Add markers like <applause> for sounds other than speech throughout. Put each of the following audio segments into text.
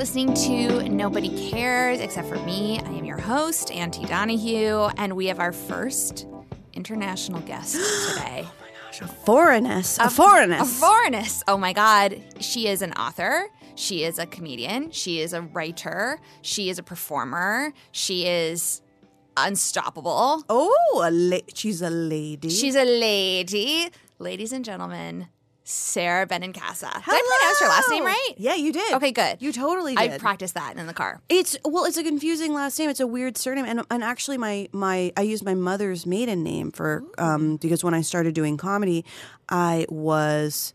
Listening to Nobody Cares Except for Me. I am your host, Auntie Donahue, and we have our first international guest <gasps> today. Oh foreignness. A, foreignness. A foreignness. Oh my God. She is an author. She is a comedian. She is a writer. She is a performer. She is unstoppable. oh, a la- she's a lady. She's a lady. Ladies and gentlemen, Sara Benincasa. Did I pronounce her last name right? Yeah, you did. Okay, good. You totally I did. practiced that in the car. It's well, it's a confusing last name. It's a weird surname, and and actually, my my I used my mother's maiden name for um because when I started doing comedy, I was.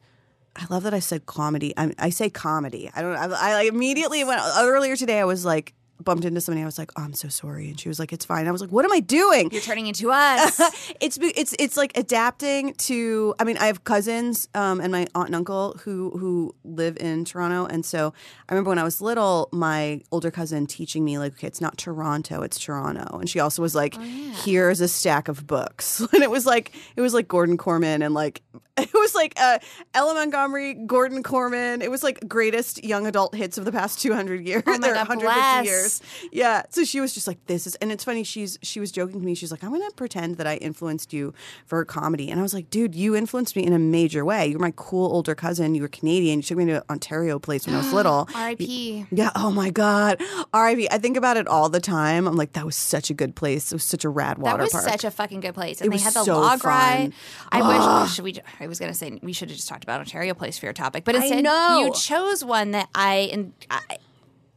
I love that I said comedy. I, I say comedy. I don't. I, I immediately went earlier today. I was like bumped into somebody. I was like, "Oh, I'm so sorry," and she was like, "It's fine." I was like, "What am I doing?" You're turning into us. <laughs> it's it's it's like adapting to. I mean, I have cousins um, and my aunt and uncle who who live in Toronto, and so I remember when I was little, my older cousin teaching me like, okay, it's not Toronto, it's Toronto, and she also was like, here's a stack of books, <laughs> and it was like it was like Gordon Korman and like <laughs> it was like uh, L.M. Montgomery, Gordon Korman. It was like greatest young adult hits of the past two hundred years, Oh my God, 150 bless. years. Yeah. So she was just like, this is, and it's funny. She's she was joking to me. She's like, I'm gonna pretend that I influenced you for comedy, and I was like, dude, you influenced me in a major way. You're my cool older cousin. You were Canadian. You took me to Ontario place when I was <gasps> little. R.I.P. Yeah. Oh my God. R.I.P. I think about it all the time. I'm like, that was such a good place. It was such a rad water That was park. such a fucking good place, and It they had the so log ride. fun. I wish should we. I was gonna say we should have just talked about Ontario Place for your topic, but instead you chose one that I and I,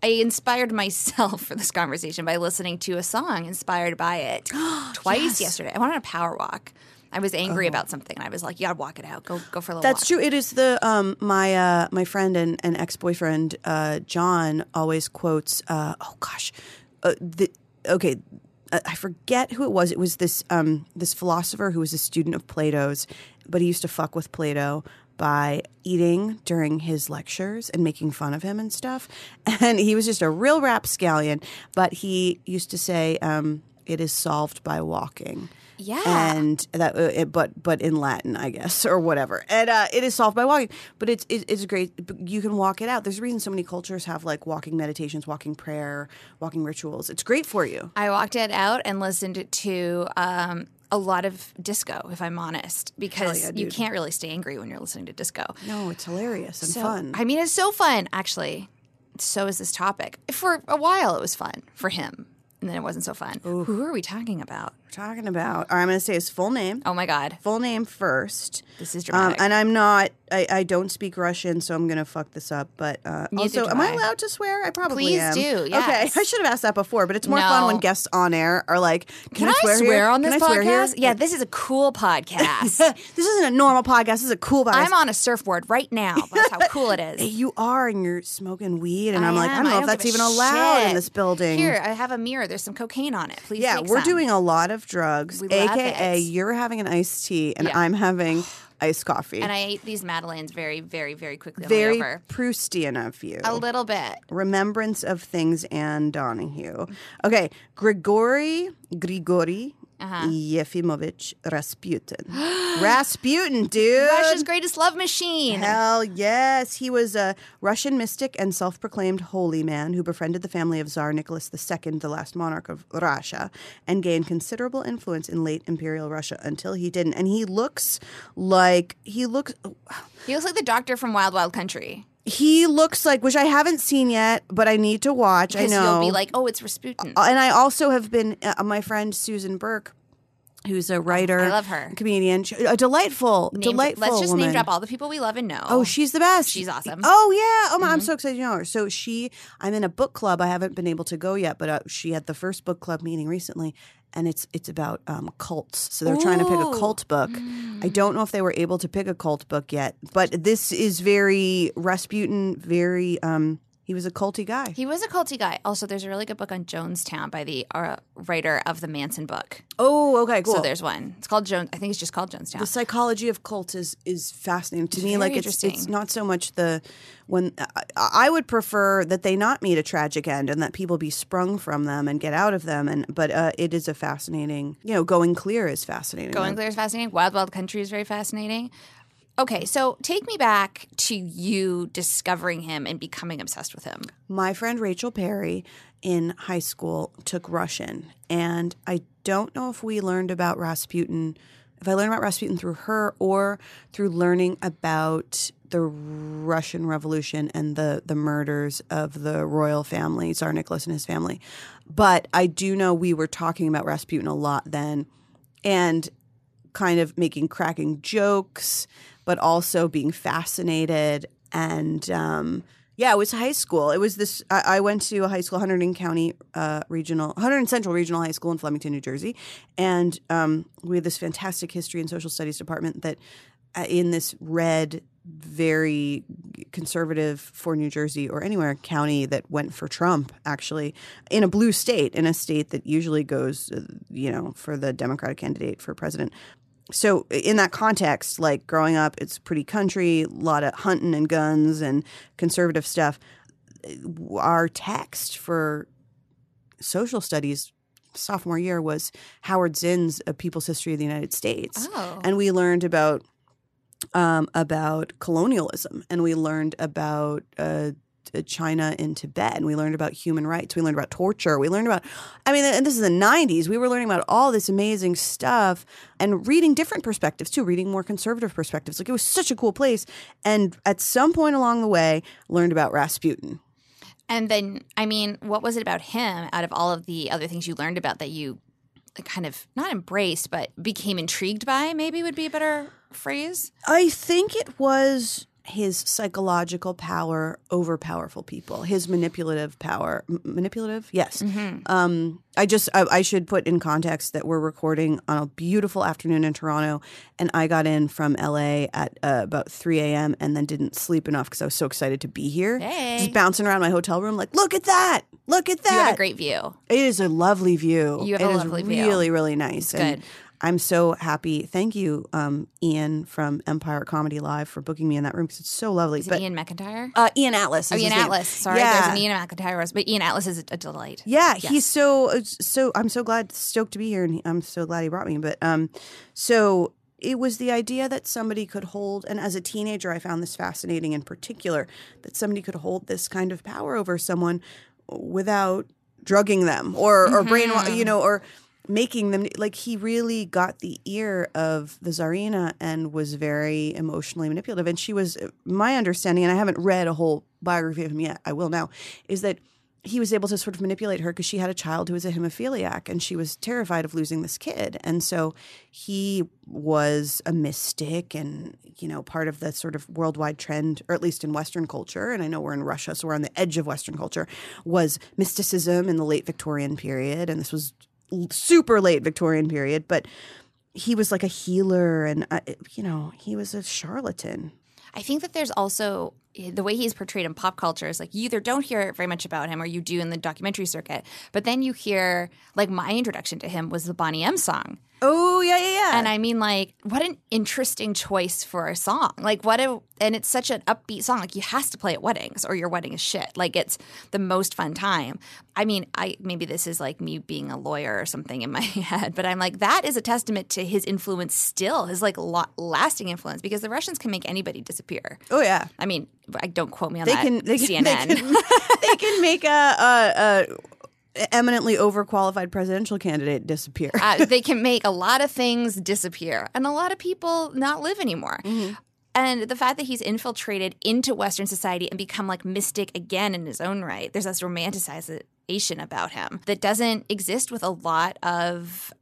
I inspired myself <laughs> for this conversation by listening to a song inspired by it <gasps> twice yesterday. I went on a power walk. I was angry about something, and I was like, "Yeah, gotta walk it out. Go, go for a little." Oh. That's walk. true. It is the um my uh my friend and, and ex boyfriend uh John always quotes uh oh gosh uh, the okay uh, I forget who it was. It was this um this philosopher who was a student of Plato's, but he used to fuck with Plato by eating during his lectures and making fun of him and stuff. <laughs> And he was just a real rapscallion. But he used to say, um, "It is solved by walking." Yeah. and that uh, it, but but in Latin, I guess, <laughs> or whatever. And uh, it is solved by walking, but it's it, it's great. You can walk it out. There's a reason so many cultures have like walking meditations, walking prayer, walking rituals. It's great for you. I walked it out and listened to um, a lot of disco, if I'm honest, because yeah, you can't really stay angry when you're listening to disco. No, it's hilarious and So, fun. I mean, it's so fun, actually. So is this topic. For a while, it was fun for him, and then it wasn't so fun. Who are we talking about? We're talking about. Or I'm going to say his full name. Oh my God, Full name first. this is Um, dramatic. and I'm not. I, I don't speak Russian, so I'm gonna fuck this up. But uh, Neither also, do am I I. allowed to swear? I probably Please am. do, Okay. I should have asked that before, but it's more fun No. when guests on air are like, "Can, Can I swear, here? on Can this I swear here?" podcast? Yeah, this is a cool podcast. <laughs> this isn't a normal podcast. This is a cool podcast. I'm on a surfboard right now. That's how cool it is. <laughs> You are, and you're smoking weed, and I am like, I am. don't know if that's a even allowed shit. in this building. Here, I have a mirror. There's some cocaine on it. Please. yeah, take we're some. doing a lot of drugs, We aka you're having an iced tea, and Yeah. I'm having iced coffee. And I ate these Madeleines very, very, very quickly Very. Proustian of you. A little bit. Remembrance of Things Anne Donahue. Okay, Grigori, Grigori Uh-huh. Yefimovich Rasputin. <gasps> Rasputin, dude. Russia's greatest love machine. Hell yes. He was a Russian mystic and self proclaimed holy man who befriended the family of Tsar Nicholas II, the last monarch of Russia, and gained considerable influence in late imperial Russia until he didn't. And he looks like he looks He looks like the doctor from Wild Wild Country. he looks like which I haven't seen yet, but I need to watch. I know. you'll be like, oh, it's Rasputin. and I also have been uh, my friend Susan Burke, who's a writer, I love her. comedian, a delightful, Name- delightful. Let's just name drop all the people we love and know. Oh, she's the best. She's awesome. Oh yeah. Oh my, I'm so excited to know her. So she, I'm in a book club. I haven't been able to go yet, but uh, she had the first book club meeting recently, and it's it's about um, cults. So they're trying to pick a cult book. I don't know if they were able to pick a cult book yet, but this is very Rasputin. Very, um, he was a culty guy. He was a culty guy. Also, there's a really good book on Jonestown by the uh, writer of the Manson book. Oh, okay, cool. So there's one. It's called Jones. I think it's just called Jonestown. the psychology of cults is is fascinating to me. very Like it's it's not so much the when I, I would prefer that they not meet a tragic end and that people be sprung from them and get out of them. And but uh, it is a fascinating. You know, going clear is fascinating. Going Clear is fascinating. Wild Wild Country is very fascinating. Okay, so take me back to you discovering him and becoming obsessed with him. My friend Rachel Perry in high school took Russian, and I don't know if we learned about Rasputin, if I learned about Rasputin through her or through learning about the Russian Revolution and the the murders of the royal family, Tsar Nicholas and his family. But I do know we were talking about Rasputin a lot then, and kind of making cracking jokes, but also being fascinated. And um, yeah, it was high school. It was this. I, I went to a high school, Hunterdon County uh, Regional, Hunterdon Central Regional High School in Flemington, New Jersey, and um, we had this fantastic history and social studies department that, uh, in this red, very conservative for New Jersey or anywhere county that went for Trump, actually, in a blue state, in a state that usually goes, uh, you know, for the Democratic candidate for president so in that context, like growing up, it's pretty country, a lot of hunting and guns and conservative stuff. Our text for social studies sophomore year was Howard Zinn's A People's History of the United States, Oh. and we learned about um, about colonialism, and we learned about uh, Uh, China and Tibet, and we learned about human rights. We learned about torture. We learned about, I mean, and this is the '90s. We were learning about all this amazing stuff and reading different perspectives too, reading more conservative perspectives. Like it was such a cool place. And at some point along the way, learned about Rasputin. And then, I mean, what was it about him out of all of the other things you learned about that you kind of not embraced, but became intrigued by? Maybe would be a better phrase. I think it was his psychological power over powerful people, his manipulative power. M- manipulative? Yes. Um, I just, I, I should put in context that we're recording on a beautiful afternoon in Toronto, and I got in from LA at uh, about 3 a.m. and then didn't sleep enough because I was so excited to be here. Hey. Just bouncing around my hotel room, like, look at that. Look at that. You have a great view. It is a lovely view. You have It a is lovely view. really, really nice. And good. I'm so happy. Thank you, um, Ian from Empire Comedy Live, for booking me in that room because it's so lovely. Is it but Ian McIntyre? uh, Ian Atlas. oh, Ian his name. Atlas. Sorry, yeah. there's an Ian McIntyre, but Ian Atlas is a delight. Yeah, Yes. he's so so. I'm so glad, stoked to be here, and I'm so glad he brought me. But um, so it was the idea that somebody could hold, and as a teenager, I found this fascinating. In particular, that somebody could hold this kind of power over someone without drugging them or or brainwa- you know, or making them like he really got the ear of the czarina and was very emotionally manipulative. And she was my understanding and i haven't read a whole biography of him yet i will now is that he was able to sort of manipulate her because she had a child who was a hemophiliac and she was terrified of losing this kid. And so he was a mystic and you know part of the sort of worldwide trend or at least in western culture and i know we're in russia so we're on the edge of western culture was mysticism in the late victorian period. And this was super late victorian period but he was like a healer and uh, you know he was a charlatan I think that there's also the way he's portrayed in pop culture is like you either don't hear very much about him or you do in the documentary circuit, but then you hear like my introduction to him was the Boney M song. Oh yeah yeah yeah And I mean, like, what an interesting choice for a song. Like, what a, and it's such an upbeat song. Like, you has to play at weddings or your wedding is shit. Like, it's the most fun time. I mean, I maybe this is like me being a lawyer or something in my <laughs> head, but I'm like, that is a testament to his influence still, his like lo- lasting influence, because the Russians can make anybody disappear. oh yeah I mean, I don't quote me on they that. can they can, they can <laughs> they can make a, a, a eminently overqualified presidential candidate disappear. uh, <laughs> they can make a lot of things disappear and a lot of people not live anymore. And the fact that he's infiltrated into Western society and become like mystic again in his own right, there's this romanticization about him that doesn't exist with a lot of,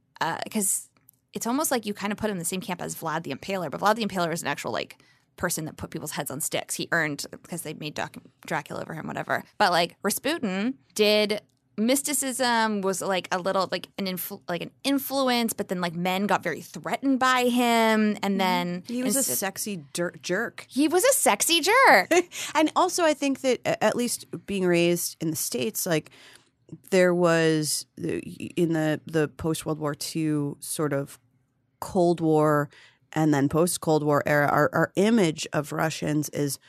because it's almost like you kind of put him in the same camp as Vlad the Impaler, but Vlad the Impaler is an actual like person that put people's heads on sticks. He earned because they made Doc- Dracula over him, whatever. But like Rasputin did mysticism was like a little like an influ- like an influence, but then like men got very threatened by him, and mm-hmm. then He was a sexy dir- jerk. he was a sexy jerk. <laughs> and also i think that at least being raised in the states like there was the- in the the post world war ii sort of cold war and then post cold war era our, our image of russians is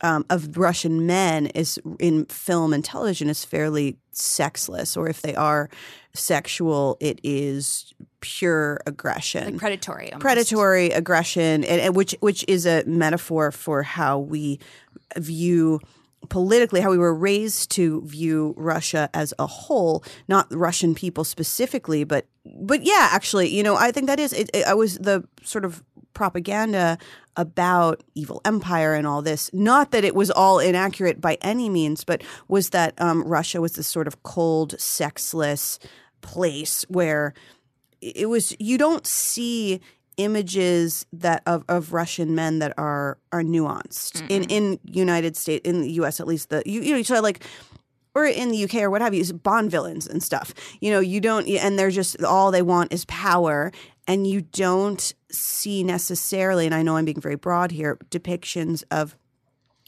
um, of russian men is in film and television is fairly sexless or if they are sexual it is pure aggression predatory. almost. predatory aggression, and, and which which is a metaphor for how we view politically how we were raised to view Russia as a whole, not Russian people specifically, but but yeah, actually, you know, I think that is it, it, I was the sort of propaganda about evil empire and all this. Not that it was all inaccurate by any means, but was that um, Russia was this sort of cold, sexless place where it was you don't see images that of, of Russian men that are are nuanced in in United States in the U.S. at least the you you know you saw like or in the UK or what have you Bond villains and stuff you know you don't and they're just all they want is power and you don't see necessarily and I know I'm being very broad here depictions of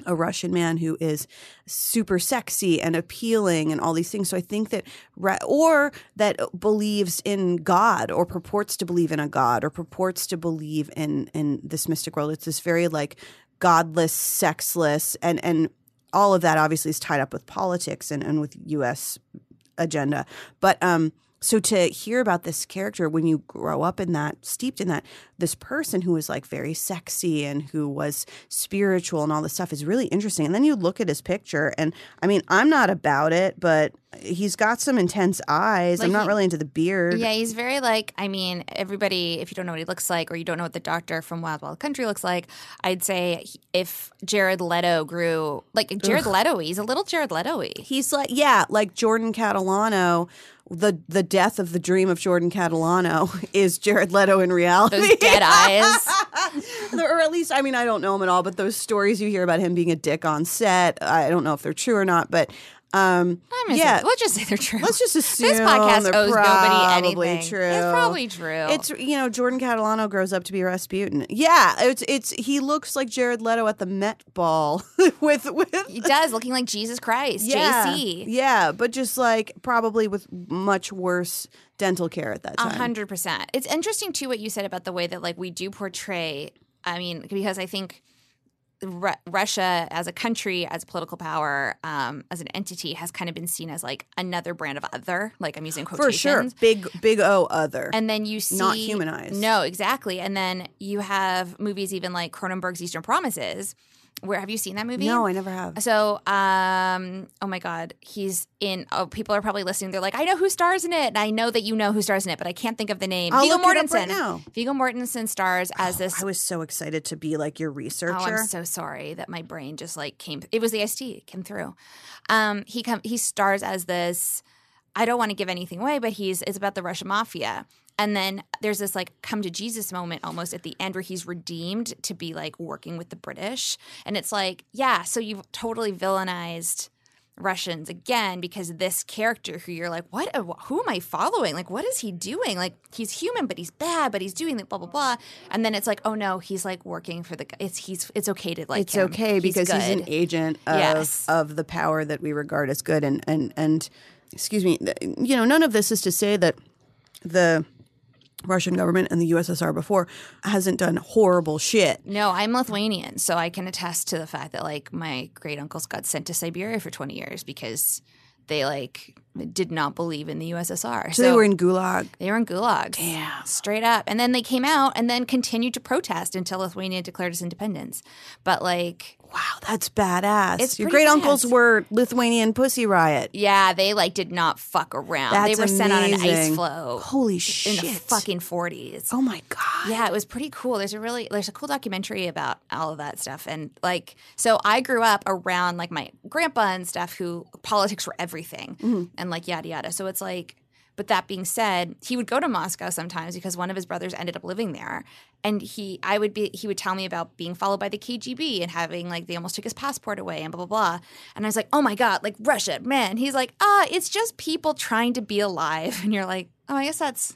a Russian man who is super sexy and appealing and all these things. So I think that, or that believes in God or purports to believe in a God or purports to believe in in this mystic world. It's this very like godless, sexless, and and all of that obviously is tied up with politics and and with U.S. agenda. But um, so to hear about this character when you grow up in that, steeped in that, this person who was like very sexy and who was spiritual and all this stuff is really interesting. And then you look at his picture, and I mean, I'm not about it, but he's got some intense eyes. I'm not he- really into the beard. Yeah, he's very like. I mean, everybody. If you don't know what he looks like, or you don't know what the doctor from Wild Wild Country looks like, I'd say if Jared Leto grew like Jared Leto, he's a little Jared Leto. He's like, yeah, like Jordan Catalano. The the death of the dream of Jordan Catalano <laughs> is Jared Leto in reality. Those dead eyes. <laughs> or at least I mean I don't know him at all, but those stories you hear about him being a dick on set, I don't know if they're true or not, but um, yeah, say, we'll just say they're true. let's just assume this podcast owes nobody anything. True. It's probably true. It's you know Jordan Catalano grows up to be a Rasputin. Yeah, it's it's he looks like Jared Leto at the Met Ball <laughs> with with he does looking like Jesus Christ, yeah, JC. yeah, but just like probably with much worse dental care at that A time. hundred percent. It's interesting too what you said about the way that like we do portray. I mean, because I think Ru- Russia as a country, as a political power, um, as an entity, has kind of been seen as like another brand of other. Like I'm using quotations. For sure, big big O other. And then you see Not humanized. No, exactly. And then you have movies even like Cronenberg's Eastern Promises. Where have you seen that movie? no, I never have. So, um, oh my God, he's in. Oh, people are probably listening. They're like, I know who stars in it, and I know that you know who stars in it, but I can't think of the name. I'll Viggo look it up Mortensen. right now. Viggo Mortensen stars as this. I was so excited to be like your researcher. Oh, I'm so sorry that my brain just like came. It was the ST it came through. Um, he come. He stars as this. I don't want to give anything away, but he's it's about the Russian mafia. And then there's this like come to Jesus moment almost at the end where he's redeemed to be like working with the British. And it's like, yeah, so you've totally villainized Russians again because this character who you're like, what? Who am I following? Like, what is he doing? Like, he's human, but he's bad, but he's doing the blah blah blah. And then it's like, oh no, he's like working for the. It's he's it's okay to like. it's him. okay because he's, an agent of Yes. of the power that we regard as good and and and excuse me you know none of this is to say that the Russian government and the USSR before hasn't done horrible shit. No, I'm Lithuanian, so I can attest to the fact that like my great uncles got sent to Siberia for 20 years because they like did not believe in the USSR. So, they were in Gulag. they were in gulags. Damn. Straight up. And then they came out and then continued to protest until Lithuania declared its independence. But like Wow, that's badass. It's Your great uncles were Lithuanian Pussy Riot. yeah, they like did not fuck around. That's they were sent on an ice floe Holy shit! in the fucking 40s. oh my god. Yeah, it was pretty cool. There's a really there's a cool documentary about all of that stuff, and like so I grew up around like my grandpa and stuff who politics were everything, Mm-hmm. and like yada yada. So it's like, But that being said, he would go to Moscow sometimes because one of his brothers ended up living there. And he I would be he would tell me about being followed by the KGB and having like they almost took his passport away and blah blah blah. And I was like, "Oh my god, like Russia, man." He's like, "Ah, it's just people trying to be alive." <laughs> And you're like, "Oh, I guess that's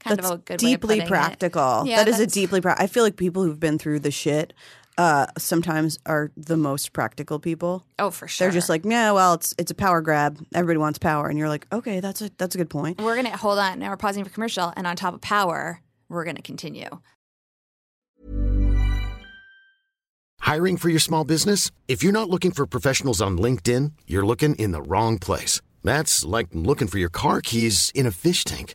kind That's of a good deeply it. practical. Yeah, that is a deeply. Pra- I feel like people who've been through the shit uh, sometimes are the most practical people. Oh, for sure. They're just like, yeah, well, it's it's a power grab. Everybody wants power, and you're like, okay, that's a that's a good point. we're gonna hold on. Now we're pausing for commercial, and on top of power, we're gonna continue. Hiring for your small business? If you're not looking for professionals on LinkedIn, you're looking in the wrong place. That's like looking for your car keys in a fish tank.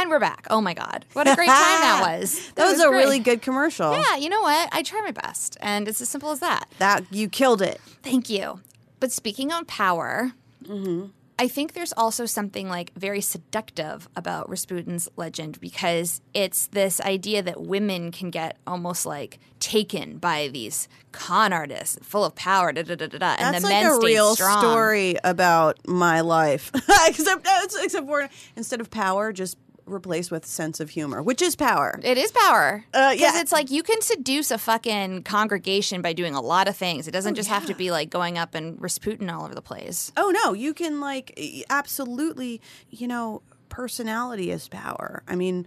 And we're back. Oh my god, what a great time that <laughs> was. That was, a great. really good commercial. Yeah, you know what? I try my best, and it's as simple as that. That you killed it. Thank you. But speaking of power, Mm-hmm. I think there's also something like very seductive about Rasputin's legend because it's this idea that women can get almost like taken by these con artists full of power, da da da da da, and That's the like men a stay real strong. story about my life. <laughs> except except for instead of power, just replace with sense of humor, which is power. It is power. Uh, Because yeah. it's like you can seduce a fucking congregation by doing a lot of things. It Oh, doesn't just have to be like going up and Rasputin all over the place. Oh no, you can like absolutely, you know, personality is power. I mean,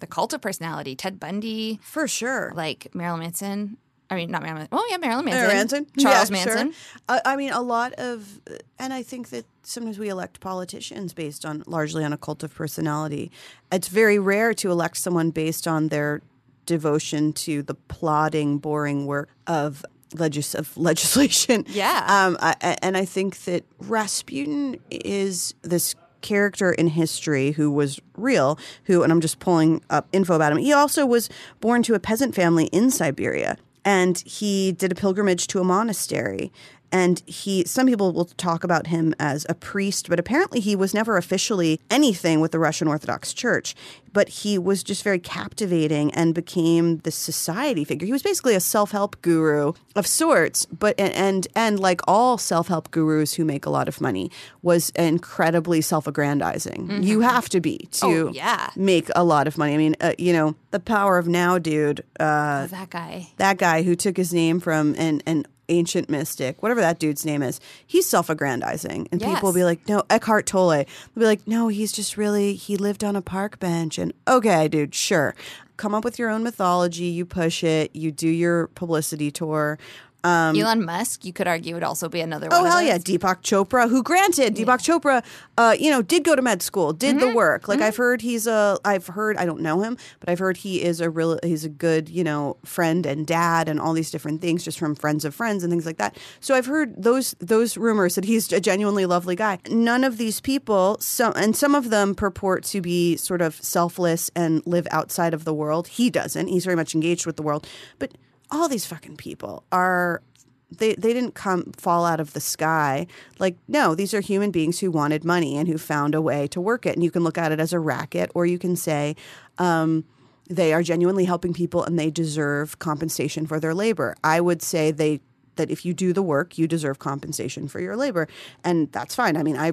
The cult of personality, Ted Bundy, for sure. like Marilyn Manson. I mean, not Marilyn. Oh yeah, Marilyn Manson. Marilyn Manson, Charles Yeah, sure. Manson. Uh, I mean, a lot of, and I think that sometimes we elect politicians based on largely on a cult of personality. It's very rare to elect someone based on their devotion to the plodding, boring work of legis- of <laughs> legislation. Yeah. Um, I- and I think that Rasputin is this character in history who was real, who, and I'm just pulling up info about him. He also was born to a peasant family in Siberia, and he did a pilgrimage to a monastery. And he, some people will talk about him as a priest, but apparently he was never officially anything with the Russian Orthodox Church. But he was just very captivating and became this society figure. He was basically a self-help guru of sorts, but and and, and like all self-help gurus who make a lot of money, was incredibly self-aggrandizing. You have to be to Oh, yeah. make a lot of money. I mean, uh, you know, the power of now, dude. Uh, Oh, that guy. that guy who took his name from an, an ancient mystic, whatever that dude's name is, he's self aggrandizing. And people will be like, no, Eckhart Tolle. They'll be like, no, he's just really, he lived on a park bench. And okay, dude, sure. Come up with your own mythology, you push it, you do your publicity tour. Elon Musk, you could argue, would also be another one. Um, Oh hell yeah. Deepak Chopra. Who, granted, Deepak Chopra, uh, you know, did go to med school, did Mm-hmm. the work. Like I've heard he's a, I've heard I don't know him, but I've heard he is a real, he's a good, you know, friend and dad and all these different things just from friends of friends and things like that. So I've heard those those rumors that he's a genuinely lovely guy. None of these people, some and some of them purport to be sort of selfless and live outside of the world. He doesn't. He's very much engaged with the world, but all these fucking people are they they didn't come fall out of the sky. Like no, these are human beings who wanted money and who found a way to work it. And you can look at it as a racket, or you can say um, they are genuinely helping people and they deserve compensation for their labor. I would say they that if you do the work, you deserve compensation for your labor, and that's fine. I mean, I,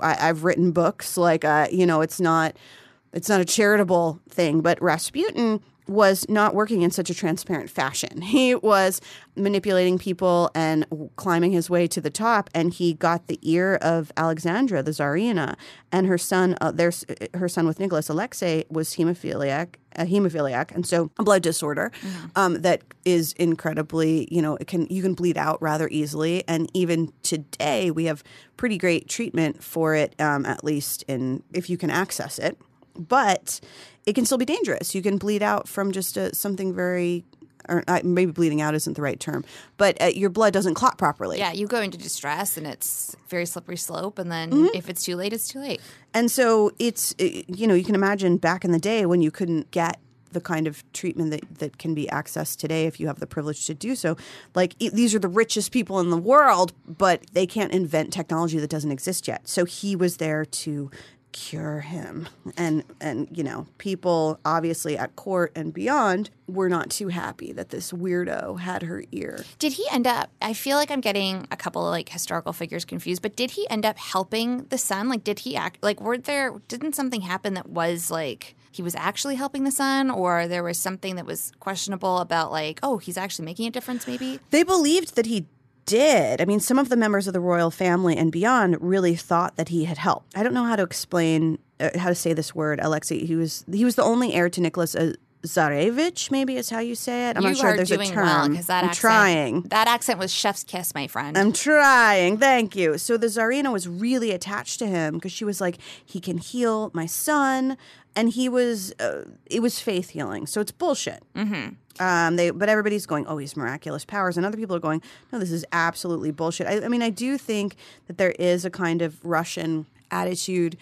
I I've written books like uh, you know, it's not it's not a charitable thing, but Rasputin was not working in such a transparent fashion. He was manipulating people and climbing his way to the top, and he got the ear of Alexandra, the Tsarina, and her son. Uh, their her son with Nicholas, Alexei, was hemophiliac, a hemophiliac, and so a blood disorder um, that is incredibly, you know, it can you can bleed out rather easily, and even today we have pretty great treatment for it, um, at least in if you can access it but it can still be dangerous. You can bleed out from just a, something very, or uh, maybe bleeding out isn't the right term, but uh, your blood doesn't clot properly. Yeah, you go into distress and it's very slippery slope, and then Mm-hmm. if it's too late, it's too late. And so it's, uh, you know, you can imagine back in the day when you couldn't get the kind of treatment that, that can be accessed today if you have the privilege to do so. Like e- these are the richest people in the world, but they can't invent technology that doesn't exist yet. So he was there to cure him and and you know people obviously at court and beyond were not too happy that this weirdo had her ear Did he end up? I feel like I'm getting a couple of like historical figures confused, but did he end up helping the son? Like, did he act like were there? Didn't something happen that was like he was actually helping the son, or there was something that was questionable about like, oh, he's actually making a difference? Maybe. They believed that he did. I mean, some of the members of the royal family and beyond really thought that he had helped. I don't know how to explain uh, how to say this word, Alexei. He was he was the only heir to Nicholas uh, Tsarevich. Maybe is how you say it. I'm you not sure. There's a term. well that I'm accent, trying. That accent was chef's kiss, my friend. I'm trying. Thank you. So the Tsarina was really attached to him because she was like, he can heal my son, and he was. Uh, it was faith healing, so it's bullshit. Mm-hmm. Um, they, but everybody's going, oh, he's miraculous powers, and other people are going, no, this is absolutely bullshit. I, I mean, I do think that there is a kind of Russian attitude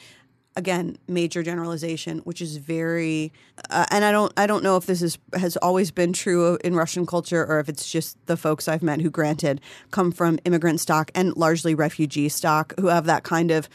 again major generalization which is very uh, and i don't i don't know if this is has always been true in russian culture or if it's just the folks i've met who granted come from immigrant stock and largely refugee stock who have that kind of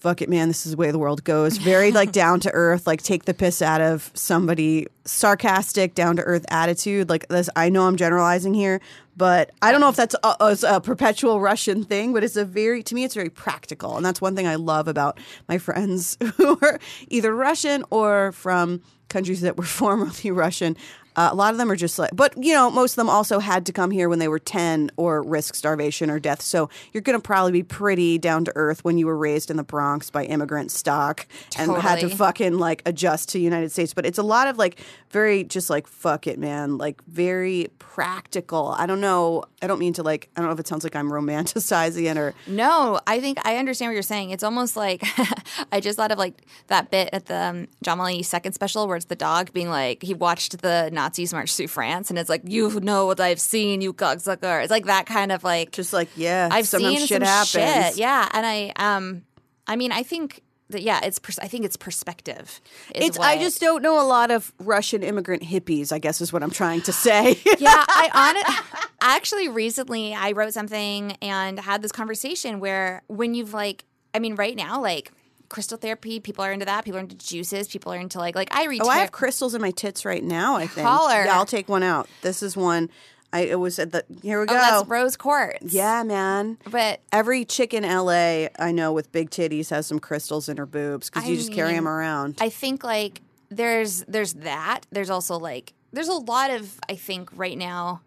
fuck it man this is the way the world goes very like down to earth like take the piss out of somebody sarcastic down to earth attitude like this i know i'm generalizing here but I don't know if that's a, a, a perpetual Russian thing, but it's a very, to me, it's very practical. And that's one thing I love about my friends <laughs> who are either Russian or from countries that were <laughs> formerly Russian. Uh, a lot of them are just like, but you know, most of them also had to come here when they were 10 or risk starvation or death. So you're going to probably be pretty down to earth when you were raised in the Bronx by immigrant stock and had to fucking like adjust to the United States. But it's a lot of like very just like, fuck it, man. Like very practical. I don't know. I don't mean to like, I don't know if it sounds like I'm romanticizing it or No, I think I understand what you're saying. It's almost like <laughs> I just thought of like that bit at the um, John Mulaney second special where it's the dog being like he watched the Nazis march through France and it's like you know what I've seen, you cocksucker. It's like that kind of like just like, yeah, I've seen shit some happens. shit. Yeah, and I um, I mean, I think that yeah, it's pers- I think it's perspective. It's, I just don't know a lot of Russian immigrant hippies, I guess is what I'm trying to say. <laughs> yeah, I on it. <laughs> Actually, recently I wrote something and had this conversation where when you've like, I mean, right now, like crystal therapy, people are into that. People are into juices. People are into like, like I read. Oh, I have crystals in my tits right now. I think. Holler. Yeah, I'll take one out. This is one. I it was at the. Here we go. Oh, that's rose quartz. yeah, man. but Every chick in LA I know with big titties has some crystals in her boobs because you just carry them around. I think like there's there's that. There's also like there's a lot of I think right now.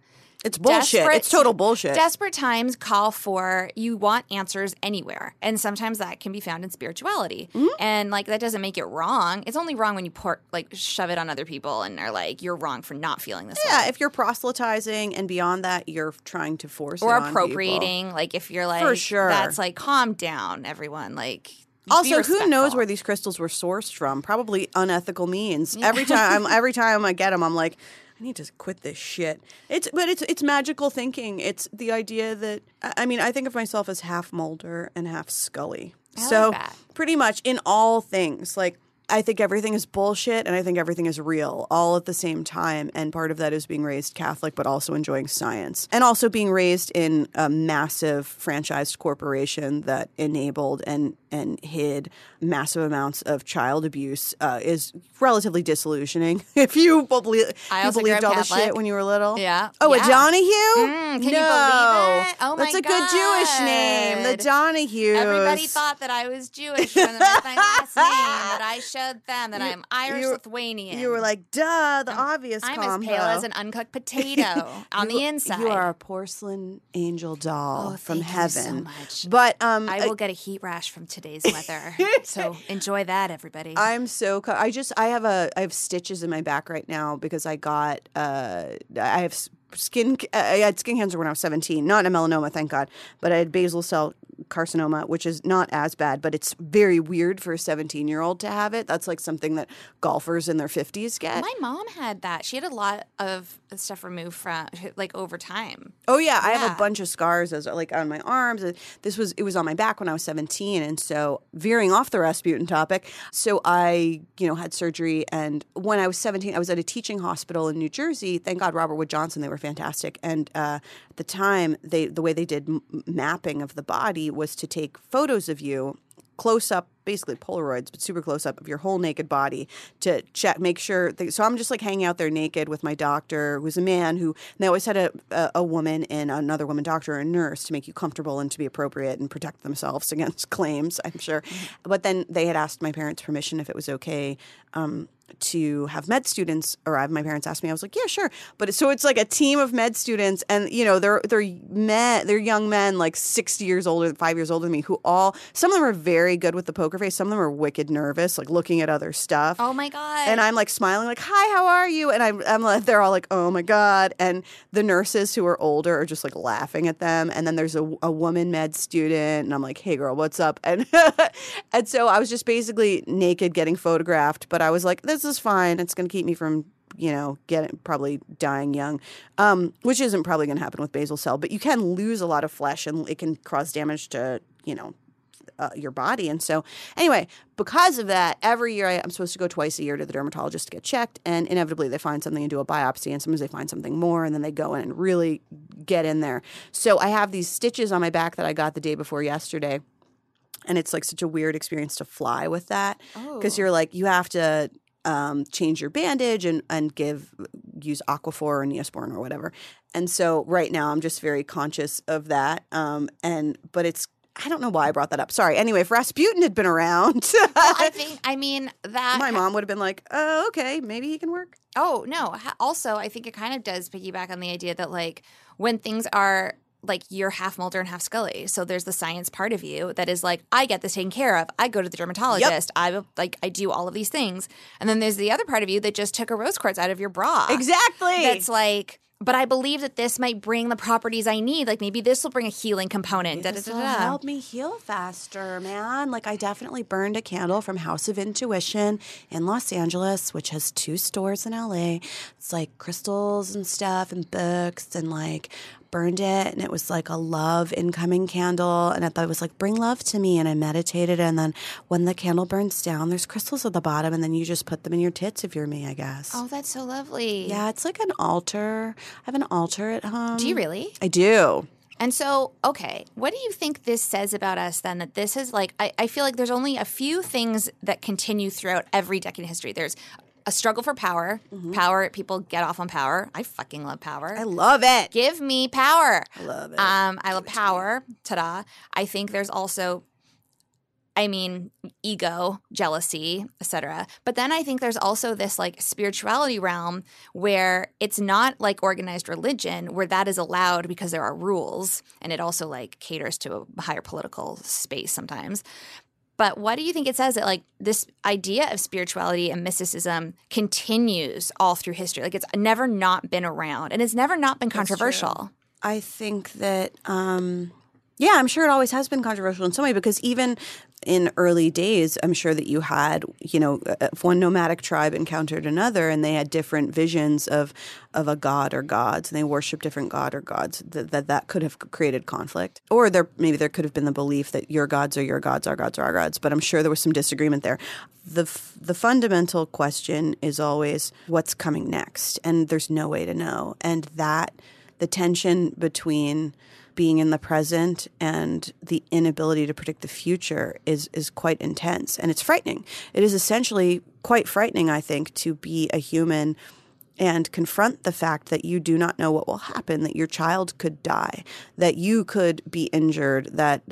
It's bullshit. desperate- It's total bullshit. Desperate times call for you want answers anywhere, and sometimes that can be found in spirituality. Mm-hmm. And like that doesn't make it wrong. It's only wrong when you pour like shove it on other people and are like you're wrong for not feeling this way. yeah, way. if you're proselytizing and beyond that, you're trying to force or it on people. appropriating. Like if you're like for sure. that's like calm down, everyone. Like Also, who knows where these crystals were sourced from? Probably unethical means. Every time, every time I get them, I'm like, I need to quit this shit. It's, but it's it's magical thinking. It's the idea that I I mean, I think of myself as half Mulder and half Scully. like so that. pretty much in all things, like. I think everything is bullshit and I think everything is real all at the same time. And part of that is being raised Catholic, but also enjoying science. And also being raised in a massive franchised corporation that enabled and, and hid massive amounts of child abuse uh, is relatively disillusioning. <laughs> if you believe, I you believed all the Catholic. shit when you were little. Yeah. Oh, Yeah. a Donahue? Mm, can you believe it? Oh my god. That's a good Jewish name. The Donahue. Everybody thought that I was Jewish when they was my last <laughs> name. That I showed them that I'm Irish you- Lithuanian. You were like, duh, the obvious I'm combo. as pale as an uncooked <laughs> potato on You- the inside. You are a porcelain angel doll Oh, from thank you so heaven. much. But um, I will get a heat rash from today's weather. <laughs> so enjoy that, everybody. I'm so. Co- I just. I have a. I have stitches in my back right now because I got. Uh, I have skin. I had skin cancer when I was 17. Not a melanoma, thank God. But I had basal cell carcinoma, which is not as bad, but it's very weird for a 17 year old to have it. That's like something that golfers in their 50s get. My mom had that. She had a lot of stuff removed from like over time. Oh yeah, I have a bunch of scars as like on my arms. Uh, This was it was on my back when I was 17 and so veering off the Rasputin topic. So I, you know, had surgery and when I was 17 I was at a teaching hospital in New Jersey. Thank God Robert Wood Johnson they were fantastic. And uh, at the time they the way they did m- mapping of the body was to take photos of you close up basically polaroids but super close up of your whole naked body to check make sure they, so i'm just like hanging out there naked with my doctor who's a man who and they always had a, a, a woman and another woman doctor or a nurse to make you comfortable and to be appropriate and protect themselves <laughs> against claims i'm sure. But then they had asked my parents permission if it was okay um, to have med students arrive. My parents asked me. I was like, "Yeah, sure." But it- so it's like a team of med students, and you know, they're they're men, they're young men, like sixty years older, five years older than me, who all some of them are very good with the poker face. Some of them are wicked nervous, like looking at other stuff. Oh my god! And I'm like smiling, like, "Hi, how are you?" And I'm, I'm like, they're all like, "Oh my god!" And the nurses who are older are just like laughing at them. And then there's a, a woman med student, and I'm like, "Hey, girl, what's up?" <laughs> And and so I was just basically naked, getting photographed. But I was like, "This is fine. It's going to keep me from." You know, getting probably dying young, um, which isn't probably going to happen with basal cell, but you can lose a lot of flesh and it can cause damage to, you know, uh, your body. And so, anyway, because of that, every year I, I'm supposed to go twice a year to the dermatologist to get checked. And inevitably, they find something and do a biopsy. And sometimes they find something more, and then they go in and really get in there. So, I have these stitches on my back that I got the day before yesterday. And it's like such a weird experience to fly with that because you're like, you have to um, change your bandage and, and give use Aquaphor or Neosporin or whatever. And so right now I'm just very conscious of that. Um, and but it's I don't know why I brought that up. Sorry. Anyway, if Rasputin had been around, I <laughs> think I mean that my mom would have been like, "Oh, okay, maybe he can work." Oh no! Also, I think it kind of does piggyback on the idea that like when things are like you're half Mulder and half Scully, so there's the science part of you that is like I get this taken care of. I go to the dermatologist. I like I do all of these things, and then there's the other part of you that just took a rose quartz out of your bra. Exactly. That's like. But I believe that this might bring the properties I need. Like maybe this will bring a healing component. This will help me heal faster, man. Like I definitely burned a candle from House of Intuition in Los Angeles, which has two stores in LA. It's like crystals and stuff and books and like burned it and it was like a love incoming candle and I thought it was like bring love to me and I meditated and then when the candle burns down there's crystals at the bottom and then you just put them in your tits if you're me, I guess. Oh, that's so lovely. Yeah, it's like an altar. I have an altar at home. Do you really? I do. And so, okay, what do you think this says about us then? That this is like, I, I feel like there's only a few things that continue throughout every decade in history. There's a struggle for power. Power, people get off on power. I fucking love power. Mm-hmm. I love it. Give me power. I love it. Um, I love power. Ta da. I think there's also, I mean, ego, jealousy, etc. But then I think there's also this like spirituality realm where it's not like organized religion, where that is allowed because there are rules, and it also like caters to a higher political space sometimes. But what do you think it says that like this idea of spirituality and mysticism continues all through history? Like it's never not been around and it's never not been controversial. I think that, um, yeah, I'm sure it always has been controversial in some way because even in early days, I'm sure that you had, you know, if one nomadic tribe encountered another and they had different visions of of a god or gods and they worship different god or gods, that that, that could have created conflict. Or there maybe there could have been the belief that your gods are your gods, our gods are our gods. But I'm sure there was some disagreement there. The the fundamental question is always what's coming next, and there's no way to know, and that the tension between being in the present and the inability to predict the future is is quite intense and it's frightening. It is essentially quite frightening, I think, to be a human and confront the fact that you do not know what will happen, that your child could die, that you could be injured, that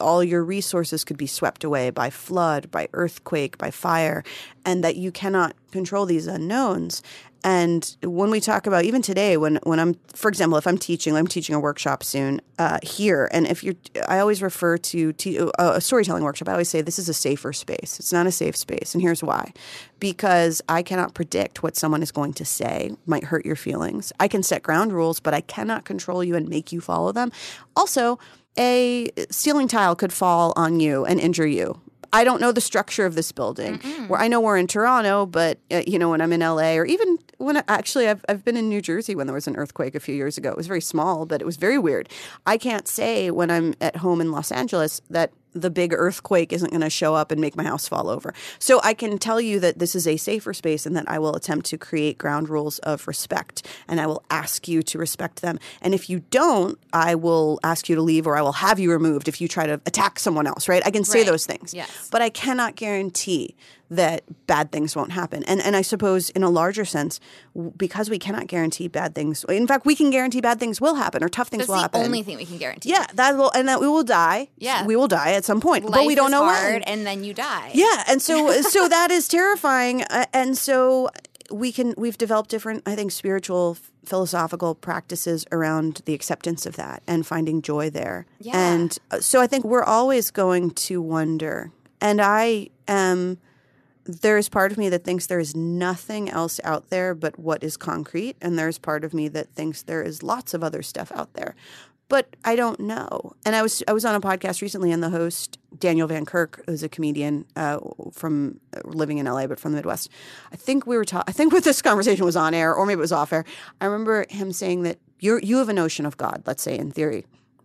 all your resources could be swept away by flood, by earthquake, by fire, and that you cannot control these unknowns. And when we talk about even today, when when I'm, for example, if I'm teaching, I'm teaching a workshop soon uh, here, and if you're, I always refer to te- uh, a storytelling workshop. I always say this is a safer space. It's not a safe space, and here's why: because I cannot predict what someone is going to say might hurt your feelings. I can set ground rules, but I cannot control you and make you follow them. Also, a ceiling tile could fall on you and injure you. I don't know the structure of this building. Where I know we're in Toronto, but uh, you know when I'm in LA or even when I, actually I've I've been in New Jersey when there was an earthquake a few years ago. It was very small, but it was very weird. I can't say when I'm at home in Los Angeles that the big earthquake isn't going to show up and make my house fall over. So I can tell you that this is a safer space and that I will attempt to create ground rules of respect and I will ask you to respect them. And if you don't, I will ask you to leave or I will have you removed if you try to attack someone else, right? I can say Right. those things. Yes. But I cannot guarantee that bad things won't happen. And and I suppose in a larger sense, because we cannot guarantee bad things. In fact, we can guarantee bad things will happen or tough things That's will the happen. only thing we can guarantee. yeah, that will and that we will die. Yeah. We will die at some point. Life but we don't know hard, when. and then you die. Yeah, and so <laughs> so that is terrifying, uh, and so we can we've developed different, I think, spiritual, philosophical practices around the acceptance of that and finding joy there. Yeah. And uh, so I think we're always going to wonder, and I am. There is part of me that thinks there is nothing else out there but what is concrete, and there's part of me that thinks there is lots of other stuff out there but I don't know. And I was I was on a podcast recently, and the host Daniel Van Kirk, who's a comedian uh, from uh, living in LA but from the Midwest. I think we were ta- I think <laughs> this conversation was on air, or maybe it was off air. I remember him saying that you you have a notion of God. Let's say in theory,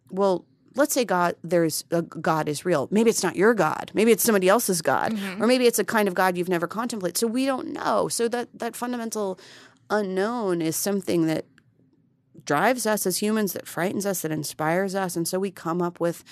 well. Let's say God, there's a God is real. Maybe it's not your God. Maybe it's somebody else's God, mm-hmm. or maybe it's a kind of God you've never contemplated. So we don't know. So that that fundamental unknown is something that drives us as humans, that frightens us, that inspires us. And so we come up with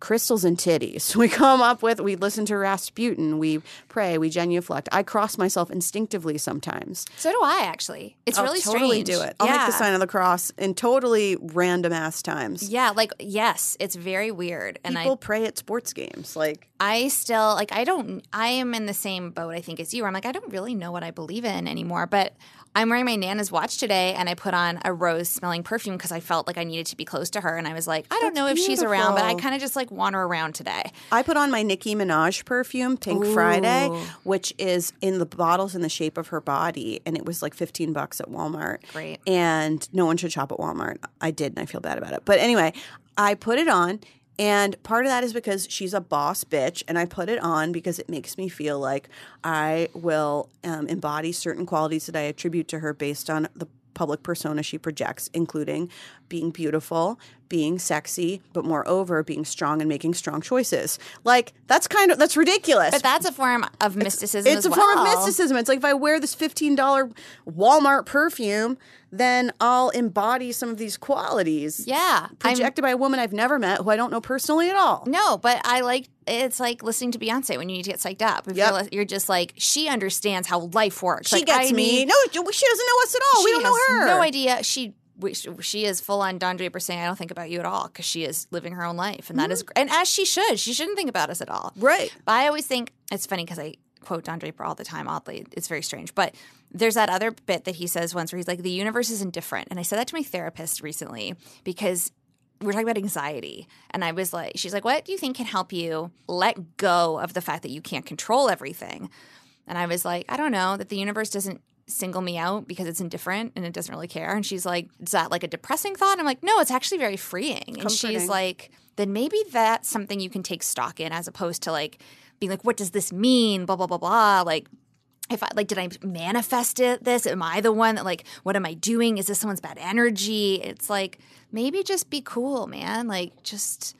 crystals and titties. <laughs> We come up with, we listen to Rasputin, we pray, we genuflect. I cross myself instinctively sometimes. So do I actually. It's I'll really totally strange. do it. I'll yeah. make the sign of the cross in totally random ass times. Yeah, like yes, it's very weird, and People I pray at sports games. Like, I still like I don't I am in the same boat I think as you. I'm like I don't really know what I believe in anymore, but I'm wearing my nana's watch today, and I put on a rose smelling perfume because I felt like I needed to be close to her, and I was like I don't That's know if she's around, but I kind of just like want her around today. I put on my Nicki Minaj perfume, Pink Friday, which is in the bottles in the shape of her body, and it was like fifteen bucks at Walmart. Great. And no one should shop at Walmart. I did, and I feel bad about it. But anyway, I put it on, and part of that is because she's a boss bitch, and I put it on because it makes me feel like I will um, embody certain qualities that I attribute to her based on the public persona she projects, including being beautiful, being sexy, but moreover, being strong and making strong choices. Like that's kind of that's ridiculous. But that's a form of mysticism. it's as a form of mysticism. It's like if I wear this fifteen dollar Walmart perfume, then I'll embody some of these qualities. Yeah, I'm- projected by a woman I've never met who I don't know personally at all. No, but I like it's like listening to Beyonce when you need to get psyched up. If Yep. you're, you're just like she understands how life works. She Like, gets I me. No, she doesn't know us at all. we don't know her. No idea. She we- she is full on Don Draper saying, "I don't think about you at all" because she is living her own life, and that is and as she should. She shouldn't think about us at all. Mm-hmm. But I always think it's funny because I quote Don Draper all the time. Oddly, it's very strange, but. There's that other bit that he says once where he's like, the universe is indifferent. And I said that to my therapist recently because we're talking about anxiety. And I was like, she's like, what do you think can help you let go of the fact that you can't control everything? And I was like, I don't know, that the universe doesn't single me out because it's indifferent and it doesn't really care. And she's like, Is that like a depressing thought? I'm like, No, it's actually very freeing. And she's like, Then maybe that's something you can take stock in as opposed to like being like, What does this mean? Blah, blah, blah, blah. Like, if I like, did I manifest it? This am I the one that like? What am I doing? Is this someone's bad energy? It's like maybe just be cool, man. Like just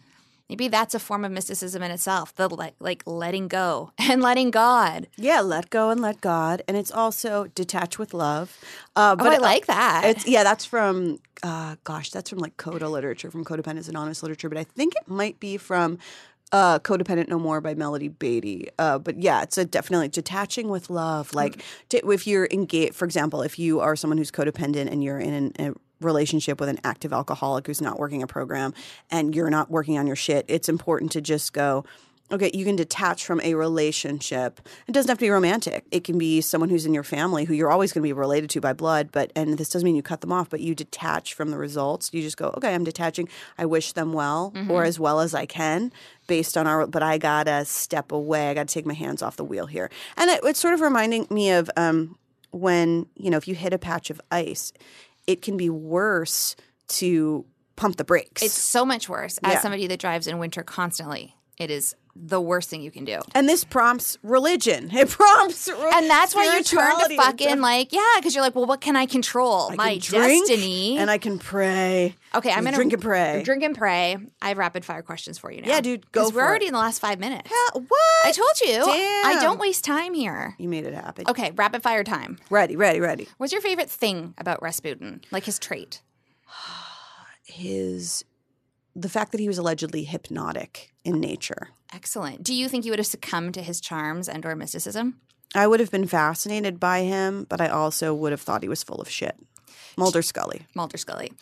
maybe that's a form of mysticism in itself. The like like letting go <laughs> and letting God. Yeah, let go and let God, and it's also detach with love. Uh, But but Oh, I like that. It's yeah, that's from uh, gosh, that's from like Coda literature, from Codependence Anonymous literature. But I think it might be from uh, Codependent No More by Melody Beattie. Uh, but yeah, it's a definitely detaching with love. Like to, if you're engaged, for example, if you are someone who's codependent and you're in an, a relationship with an active alcoholic who's not working a program and you're not working on your shit, it's important to just go. Okay, you can detach from a relationship. It doesn't have to be romantic. It can be someone who's in your family who you're always going to be related to by blood, but and this doesn't mean you cut them off, but you detach from the results. You just go, okay, I'm detaching. I wish them well or as well as I can based on our but I got to step away. I got to take my hands off the wheel here. And it, it's sort of reminding me of um, when, you know, if you hit a patch of ice, it can be worse to pump the brakes. It's so much worse. As Yeah. somebody that drives in winter constantly, it is the worst thing you can do. and this prompts religion. <laughs> It prompts, And that's why you turn to fucking like, yeah, because you're like, well, what can I control? I My can destiny. and I can pray. okay, I'm gonna drink and pray. Drink and pray. I have rapid fire questions for you now. Yeah, dude, go We're already it. in the last five minutes. Uh, what? I told you. I don't waste time here. You made it happen. Okay, rapid fire time. Ready, ready, ready. What's your favorite thing about Rasputin? Like his trait? <sighs> His the fact that he was allegedly hypnotic in nature. Excellent. Do you think you would have succumbed to his charms and or mysticism? I would have been fascinated by him, but I also would have thought he was full of shit. Mulder Scully. Mulder Scully.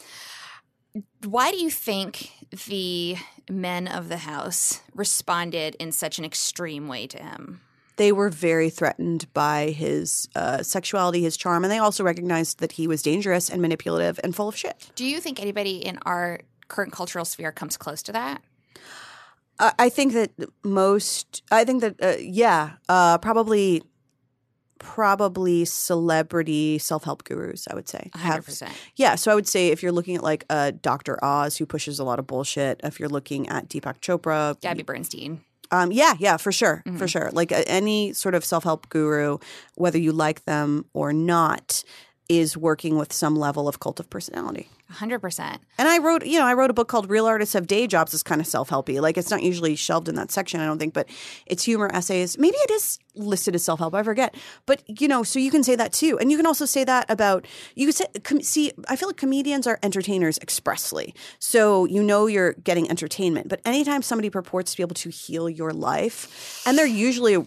Why do you think the men of the house responded in such an extreme way to him? They were very threatened by his uh, sexuality, his charm, and they also recognized that he was dangerous and manipulative and full of shit. Do you think anybody in our current cultural sphere comes close to that? I I think that most. I think that uh, yeah, uh, probably, probably celebrity self help gurus. I would say have 100%. Yeah, so I would say if you're looking at like uh, Dr. Oz, who pushes a lot of bullshit. If you're looking at Deepak Chopra, Gabby Bernstein. um, yeah, yeah, for sure, Mm-hmm. for sure. Like uh, any sort of self help guru, whether you like them or not, is working with some level of cult of personality. 100%. And I wrote, you know, I wrote a book called Real Artists Have Day Jobs. It's kind of self helpy. Like it's not usually shelved in that section, I don't think, but it's humor essays. Maybe it is listed as self help. I forget. But you know, so you can say that too, and you can also say that about you. Can say, com- see, I feel like comedians are entertainers expressly, so you know you're getting entertainment. But anytime somebody purports to be able to heal your life, and they're usually, uh,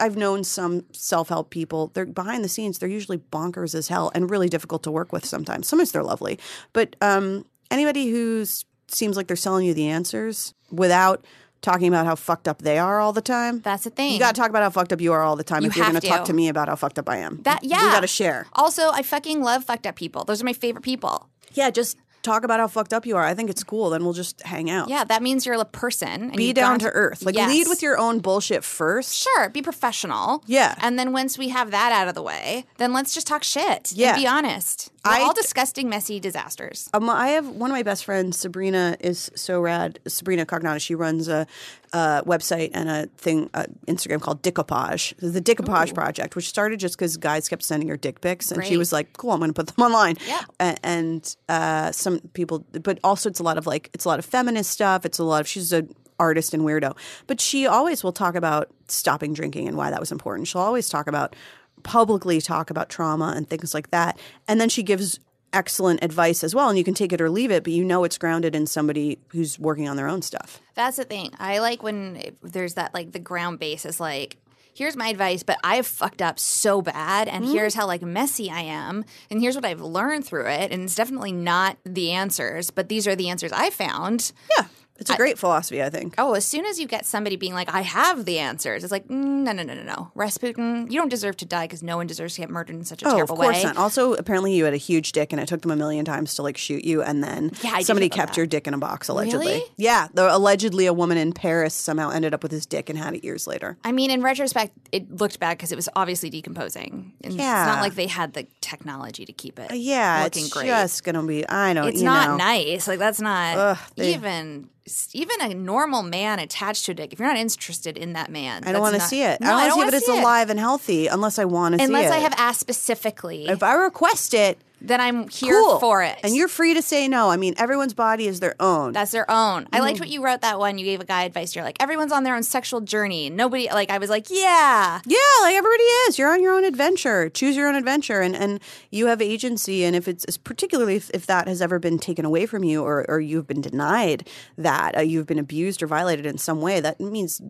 I've known some self help people. They're behind the scenes. They're usually bonkers as hell and really difficult to work with. Sometimes, sometimes they're lovely, but um, anybody who seems like they're selling you the answers without talking about how fucked up they are all the time. That's the thing. You got to talk about how fucked up you are all the time You if you're going to talk to. me about how fucked up I am. That yeah. We got to share. Also, I fucking love fucked up people. Those are my favorite people. Yeah, just talk about how fucked up you are. I think it's cool. Then we'll just hang out. Yeah, that means you're a person. Be down to earth. Like Yes. lead with your own bullshit first. Sure, be professional. Yeah. And then once we have that out of the way, then let's just talk shit. Yeah. Be honest. We're all disgusting, messy disasters. Um, I have one of my best friends, Sabrina, is so rad. Sabrina Cognata. She runs a, uh website and a thing, uh, Instagram called Dickopage. The Dickopage Project, which started just because guys kept sending her dick pics, and she was like, "Cool, I'm going to put them online." Yeah. A- and uh, some people, but also it's a lot of like, it's a lot of feminist stuff. It's a lot of she's a artist and weirdo, but she always will talk about stopping drinking and why that was important. She'll always talk about publicly talk about trauma and things like that. And then she gives excellent advice as well. And you can take it or leave it, but you know it's grounded in somebody who's working on their own stuff. That's the thing. I like when there's that like the ground base is like, here's my advice, but I've fucked up so bad, and mm-hmm. here's how like messy I am, and here's what I've learned through it, and it's definitely not the answers, but these are the answers I found. Yeah. It's a great philosophy, I think. Oh, as soon as you get somebody being like, I have the answers, it's like, mm, no, no, no, no, no. Rasputin, you don't deserve to die because no one deserves to get murdered in such a Oh, of course way. not. Also, apparently you had a huge dick and it took them a million times to like shoot you and then Yeah, somebody kept that. your dick in a box allegedly. Really? Yeah. The, allegedly a woman in Paris somehow ended up with his dick and had it years later. I mean, in retrospect, it looked bad because it was obviously decomposing. And Yeah. It's not like they had the technology to keep it Yeah, looking it's great. just gonna be. I don't. it's you not know. nice. Like that's not Ugh, they- even even a normal man attached to a dick. If you're not interested in that man, I don't want to see it. No, I don't want to see wanna if it's it. alive and healthy unless I want to see it. Unless I have asked specifically, If I request it, then I'm here cool. for it. and you're free to say no. I mean, everyone's body is their own. That's their own. I Mm-hmm. liked what you wrote that one. You gave a guy advice. You're like, everyone's on their own sexual journey. Nobody, like, I was like, yeah. Yeah, like everybody is. You're on your own adventure. Choose your own adventure, and and you have agency. And if it's particularly if, if that has ever been taken away from you, or or you've been denied that, uh, you've been abused or violated in some way, that means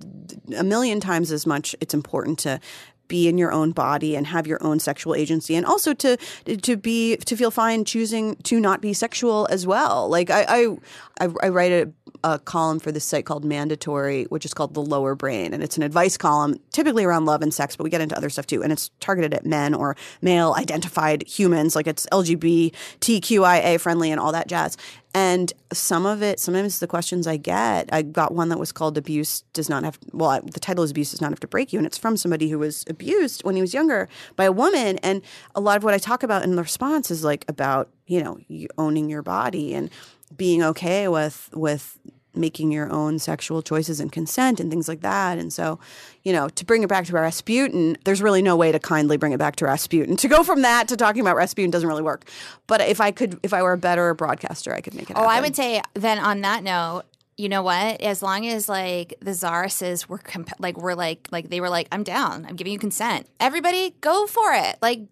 a million times as much. It's important to be in your own body and have your own sexual agency and also to to be to feel fine choosing to not be sexual as well. Like i i, I, I write a, a column for this site called mandatory which is called the lower brain. And it's an advice column typically around love and sex but we get into other stuff too. And it's targeted at men or male identified humans. Like it's lgbtqia friendly and all that jazz. And some of it sometimes the questions i get. I got one that was called abuse does not have well the title is abuse does not have to break you. And it's from somebody who was abused when he was younger by a woman. And a lot of what i talk about in the response is like about you know owning your body. And being okay with with making your own sexual choices and consent and things like that. And so, you know, to bring it back to Rasputin, there's really no way to kindly bring it back to Rasputin. To go from that to talking about Rasputin doesn't really work. But if I could, if I were a better broadcaster, I could make it. Oh, happen. I would say then on that note, you know what? As long as like the Czarises were comp- like were like like they were like, I'm down. I'm giving you consent. Everybody, go for it. Like,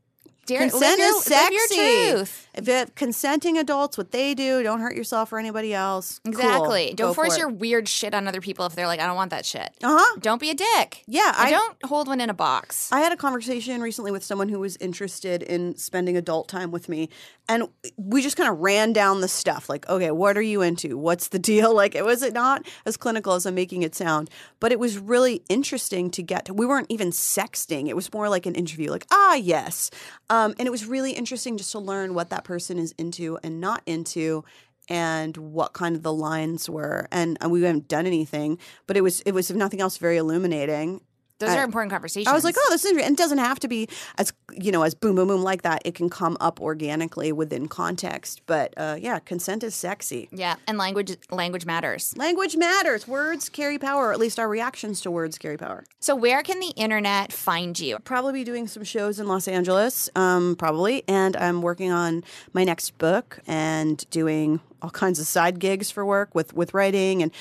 dare, Consent your, is sexy. Live your truth. If consenting adults, what they do, don't hurt yourself or anybody else. Exactly. Go Don't for force it. your weird shit on other people if they're like, I don't want that shit. Uh huh. Don't be a dick. Yeah, I- don't hold one in a box. I had a conversation recently with someone who was interested in spending adult time with me, and we just kind of ran down the stuff. Like, okay, what are you into? What's the deal? <laughs> Like, it was it not as clinical as I'm making it sound, but it was really interesting to get to. We weren't even sexting; it was more like an interview. Like, ah, yes, um, Um, and it was really interesting just to learn what that person is into and not into. And what kind of the lines were, and, and we haven't done anything, but it was it was if nothing else very illuminating. Those I- are important conversations. I was like, oh, this is. And it doesn't have to be as you know as boom boom boom like that. It can come up organically within context. But uh, yeah, consent is sexy. yeah. And language language matters. Language matters. Words carry power, or at least our reactions to words carry power. So where can the internet find you? Probably be doing some shows in Los Angeles, um, probably. And I'm working on my next book and doing all kinds of side gigs for work with with writing and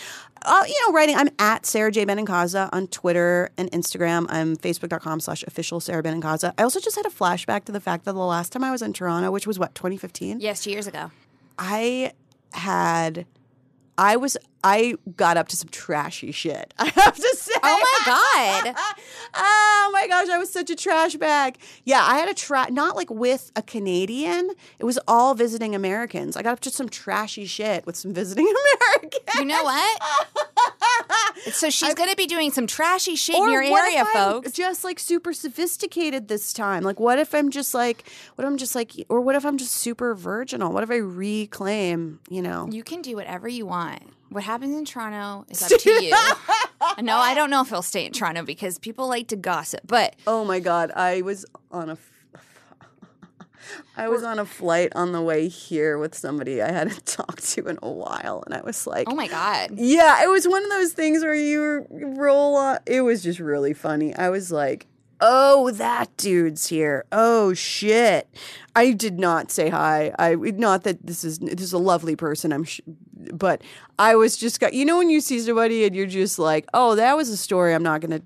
uh, you know writing. I'm at Sara J Benincasa on Twitter and Instagram. I'm facebook.com slash official Sara Benincasa. I also just had a flashback to the fact that the last time I was in Toronto, which was what 2015, Yes, two years ago. I had. I was I got up to some trashy shit. <laughs> I have to say. Oh my god. <laughs> oh my gosh, I was such a trash bag. Yeah, I had a tra not like with a Canadian. It was all visiting Americans. I got up to some trashy shit with some visiting <laughs> Americans. You know what? So she's going to be doing some trashy shit in your what area, if I'm folks. Just like super sophisticated this time. Like, what if I'm just like, what if I'm just like, or what if I'm just super virginal? What if I reclaim, you know? You can do whatever you want. What happens in Toronto is up to you. <laughs> no, I don't know if he'll stay in Toronto because people like to gossip, but Oh my god, I was on a f- <laughs> I was on a flight on the way here with somebody I hadn't <laughs> talked to in a while and I was like oh my god. Yeah, it was one of those things where you roll on it was just really funny. I was like, "Oh, that dude's here. Oh shit." I did not say hi. I not that this is this is a lovely person. I'm sh- but I was just got you know when you see somebody and you're just like, "Oh, that was a story I'm not going to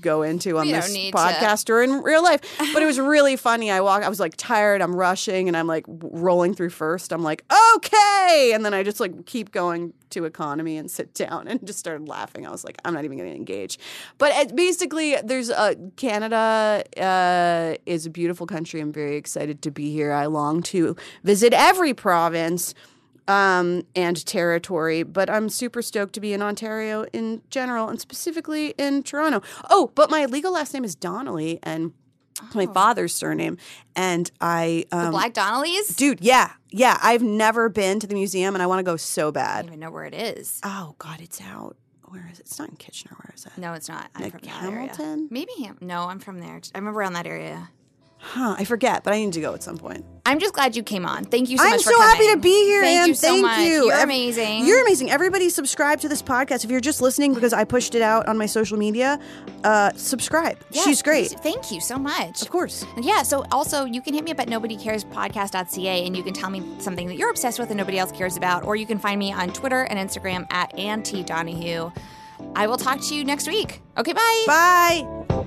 go into on We this need to. podcast or in real life. But it was really funny. I walk I was like tired, I'm rushing and I'm like rolling through first. I'm like, "Okay." And then I just like keep going to economy and sit down and just started laughing. I was like, I'm not even going to engage. But it, basically, there's uh, Canada uh, is a beautiful country. I'm very excited to be here. I long to visit every province um, and territory, but I'm super stoked to be in Ontario in general and specifically in Toronto. Oh, but my legal last name is Donnelly and my father's surname. And I, um, Black Donnellys? dude, yeah, yeah, I've never been to the museum and I want to go so bad. I don't even know where it is. Oh God, it's out. Where is it? It's not in Kitchener. Where is it? No, it's not. I'm Like from. Hamilton? Maybe Ham. No, I'm from there. I remember around that area. Huh? I forget, but I need to go at some point. I'm just glad you came on. Thank you so much. I'm much so for coming. happy to be here, Thank Anne. you so Thank much. you. You're Ev- amazing. You're amazing. Everybody subscribe to this podcast. If you're just listening because I pushed it out on my social media, uh, subscribe. Yes, She's great. please. Thank you so much. Of course. And yeah, so also you can hit me up at nobodycarespodcast.ca and you can tell me something that you're obsessed with and nobody else cares about, or you can find me on Twitter and Instagram at Anne T. Donahue. I will talk to you next week. Okay, bye. Bye.